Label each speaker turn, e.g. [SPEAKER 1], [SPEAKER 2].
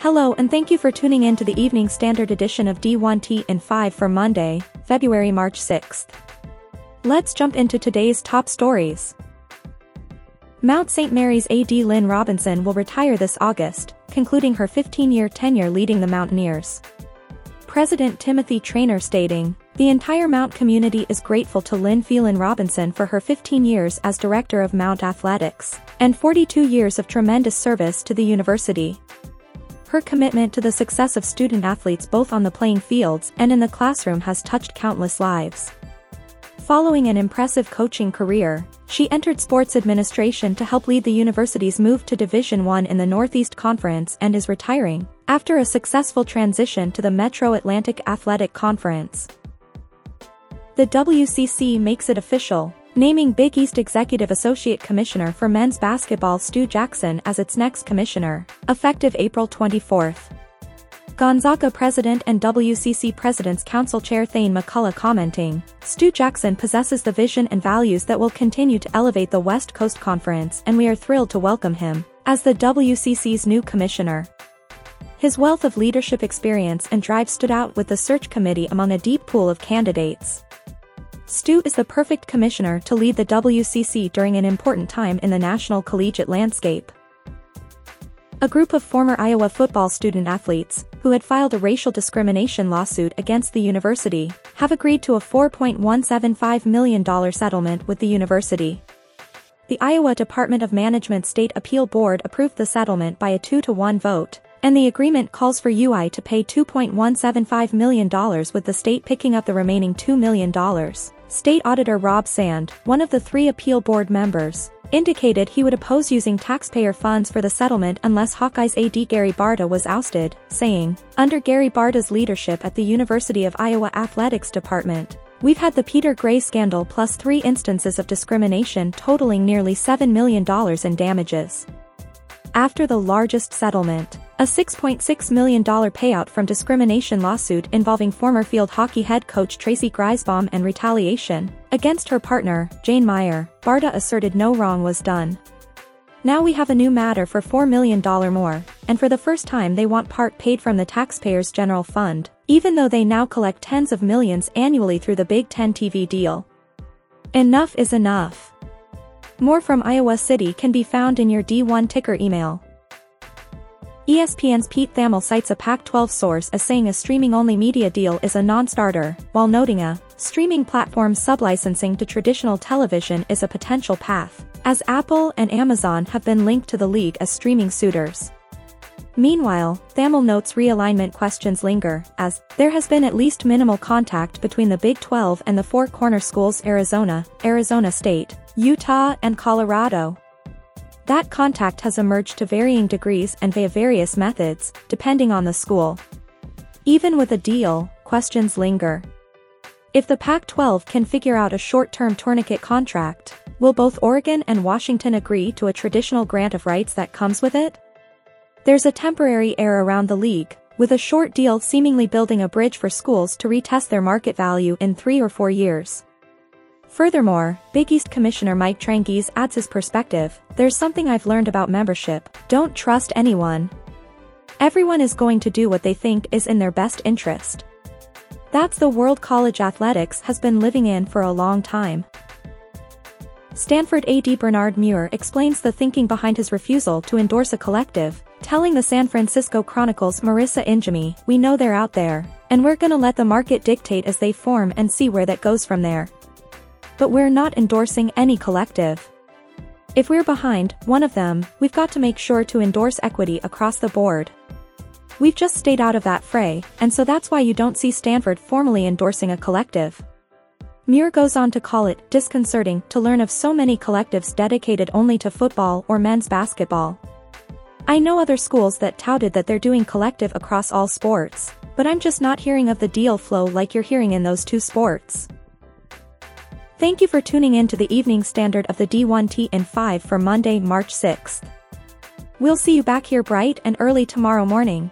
[SPEAKER 1] Hello and thank you for tuning in to the Evening Standard edition of D1T in 5 for Monday, February March 6th. Let's jump into today's top stories. Mount St. Mary's AD Lynn Robinson will retire this August, concluding her 15-year tenure leading the Mountaineers. President Timothy Trainor stating, the entire Mount community is grateful to Lynn Phelan Robinson for her 15 years as director of Mount Athletics, and 42 years of tremendous service to the university. Her commitment to the success of student athletes both on the playing fields and in the classroom has touched countless lives. Following an impressive coaching career, she entered sports administration to help lead the university's move to Division I in the Northeast Conference and is retiring, after a successful transition to the Metro Atlantic Athletic Conference. The WCC makes it official, naming Big East Executive Associate Commissioner for Men's Basketball Stu Jackson as its next commissioner, effective April 24. Gonzaga President and WCC President's Council Chair Thayne McCulloh commenting, Stu Jackson possesses the vision and values that will continue to elevate the West Coast Conference and we are thrilled to welcome him as the WCC's new commissioner. His wealth of leadership experience and drive stood out with the search committee among a deep pool of candidates. Stu is the perfect commissioner to lead the WCC during an important time in the national collegiate landscape. A group of former Iowa football student athletes, who had filed a racial discrimination lawsuit against the university, have agreed to a $4.175 million settlement with the university. The Iowa Department of Management State Appeal Board approved the settlement by a 2-to-1 vote, and the agreement calls for UI to pay $2.175 million with the state picking up the remaining $2 million. State Auditor Rob Sand, one of the three appeal board members, indicated he would oppose using taxpayer funds for the settlement unless Hawkeyes AD Gary Barta was ousted, saying, Under Gary Barta's leadership at the University of Iowa Athletics Department, we've had the Peter Gray scandal plus three instances of discrimination totaling nearly $7 million in damages. After the largest settlement, a $6.6 million payout from discrimination lawsuit involving former field hockey head coach Tracey Griesbaum and retaliation against her partner, Jane Meyer, Barta asserted no wrong was done. Now we have a new matter for $4 million more, and for the first time they want part paid from the taxpayers' general fund, even though they now collect tens of millions annually through the Big Ten TV deal. Enough is enough. More from Iowa City can be found in your D1 ticker email. ESPN's Pete Thamel cites a Pac-12 source as saying a streaming-only media deal is a non-starter, while noting a streaming platform sublicensing to traditional television is a potential path, as Apple and Amazon have been linked to the league as streaming suitors. Meanwhile, Thamel notes realignment questions linger, as there has been at least minimal contact between the Big 12 and the four corner schools Arizona, Arizona State, Utah and Colorado, that contact has emerged to varying degrees and via various methods, depending on the school. Even with a deal, questions linger. If the Pac-12 can figure out a short-term tourniquet contract, will both Oregon and Washington agree to a traditional grant of rights that comes with it? There's a temporary air around the league, with a short deal seemingly building a bridge for schools to retest their market value in three or four years. Furthermore, Big East Commissioner Mike Tranghese adds his perspective, there's something I've learned about membership, don't trust anyone. Everyone is going to do what they think is in their best interest. That's the world college athletics has been living in for a long time. Stanford AD Bernard Muir explains the thinking behind his refusal to endorse a collective, telling the San Francisco Chronicle's Marisa Ingemi, we know they're out there, and we're gonna let the market dictate as they form and see where that goes from there but we're not endorsing any collective. If we're behind one of them, we've got to make sure to endorse equity across the board. We've just stayed out of that fray, and so that's why you don't see Stanford formally endorsing a collective. Muir goes on to call it disconcerting to learn of so many collectives dedicated only to football or men's basketball. I know other schools that touted that they're doing collective across all sports, but I'm just not hearing of the deal flow like you're hearing in those two sports. Thank you for tuning in to the evening standard of the D1T in 5 for Monday, March 6th. We'll see you back here bright and early tomorrow morning.